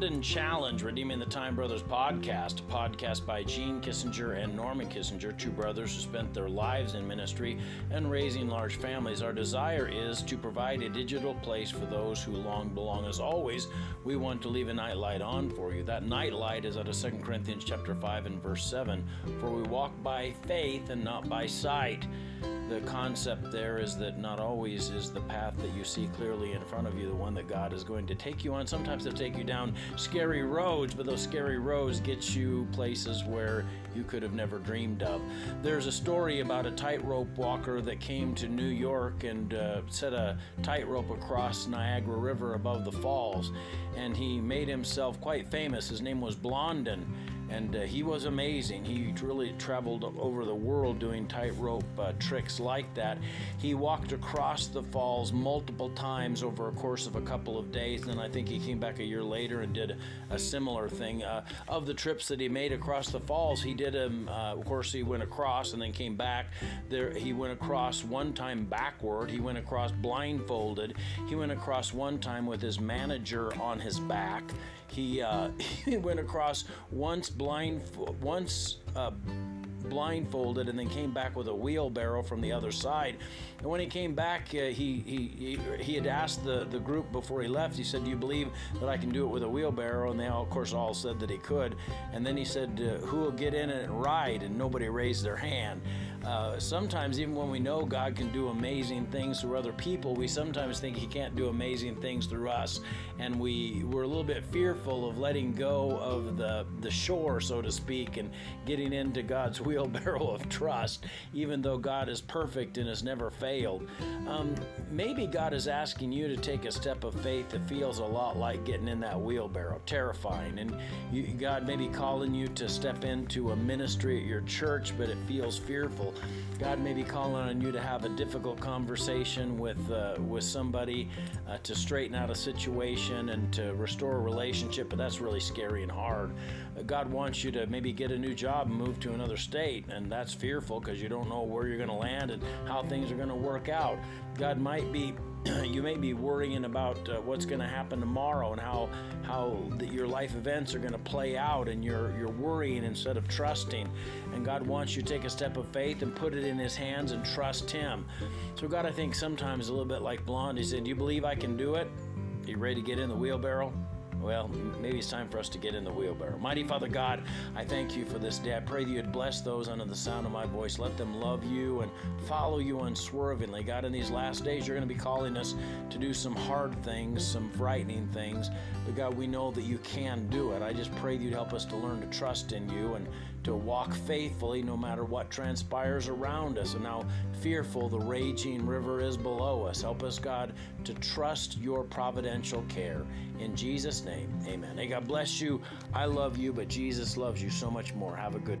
Blondin Challenge, Redeeming the Time Brothers podcast, a podcast by Gene Kissinger and Norman Kissinger, two brothers who spent their lives in ministry and raising large families. Our desire is to provide a digital place for those who long belong. As always, we want to leave a nightlight on for you. That nightlight is out of 2 Corinthians chapter 5 and verse 7. For we walk by faith and not by sight the concept there is that not always is the path that you see clearly in front of you the one that God is going to take you on. Sometimes they'll take you down scary roads, but those scary roads get you places where you could have never dreamed of. There's a story about a tightrope walker that came to New York and uh, set a tightrope across Niagara River above the falls, and he made himself quite famous. His name was Blondin and uh, he was amazing. He really traveled over the world doing tightrope uh, tricks like that. He walked across the falls multiple times over a course of a couple of days, and I think he came back a year later and did a similar thing. Uh, of the trips that he made across the falls, he did them. Uh, of course, he went across and then came back. There, he went across one time backward. He went across blindfolded. He went across one time with his manager on his back. He uh, he went across once blind once uh, blindfolded and then came back with a wheelbarrow from the other side. And when he came back, uh, he, he, he had asked the, the group before he left, he said, Do you believe that I can do it with a wheelbarrow? And they all, of course, all said that he could. And then he said, uh, Who will get in it and ride? And nobody raised their hand. Uh, sometimes, even when we know God can do amazing things through other people, we sometimes think He can't do amazing things through us. And we, we're a little bit fearful of letting go of the, the shore, so to speak, and getting into God's wheelbarrow of trust, even though God is perfect and has never failed. Um, maybe God is asking you to take a step of faith that feels a lot like getting in that wheelbarrow, terrifying. And you, God may be calling you to step into a ministry at your church, but it feels fearful. God may be calling on you to have a difficult conversation with uh, with somebody uh, to straighten out a situation and to restore a relationship, but that's really scary and hard. Uh, God wants you to maybe get a new job and move to another state, and that's fearful because you don't know where you're going to land and how things are going to work out. God might be you may be worrying about uh, what's going to happen tomorrow and how how the, your life events are going to play out, and you're you're worrying instead of trusting. And God wants you to take a step of faith and put it in His hands and trust Him. So God, I think sometimes a little bit like Blondin said, "Do you believe I can do it? Are you ready to get in the wheelbarrow?" Well, maybe it's time for us to get in the wheelbarrow. Mighty Father God, I thank you for this day. I pray that you'd bless those under the sound of my voice. Let them love you and follow you unswervingly. God, in these last days, you're going to be calling us to do some hard things, some frightening things. But God, we know that you can do it. I just pray that you'd help us to learn to trust in you and to walk faithfully no matter what transpires around us. And how fearful, the raging river is below us. Help us, God, to trust your providential care. In Jesus' name, amen. Hey, God bless you. I love you, but Jesus loves you so much more. Have a good